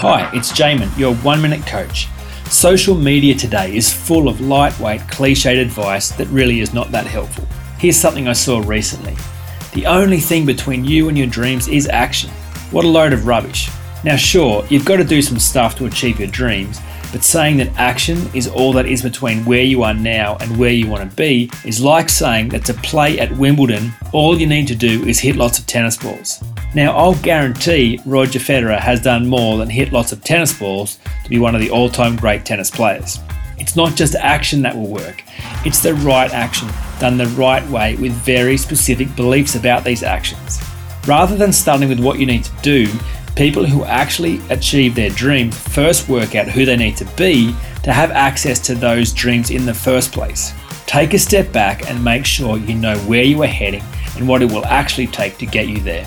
Hi, it's Jaemin, your one minute coach. Social media today is full of lightweight, cliched advice that really is not that helpful. Here's something I saw recently The only thing between you and your dreams is action. What a load of rubbish. Now, sure, you've got to do some stuff to achieve your dreams, but saying that action is all that is between where you are now and where you want to be is like saying that to play at Wimbledon, all you need to do is hit lots of tennis balls. Now, I'll guarantee Roger Federer has done more than hit lots of tennis balls to be one of the all time great tennis players. It's not just action that will work, it's the right action, done the right way with very specific beliefs about these actions. Rather than starting with what you need to do, people who actually achieve their dreams first work out who they need to be to have access to those dreams in the first place. Take a step back and make sure you know where you are heading and what it will actually take to get you there.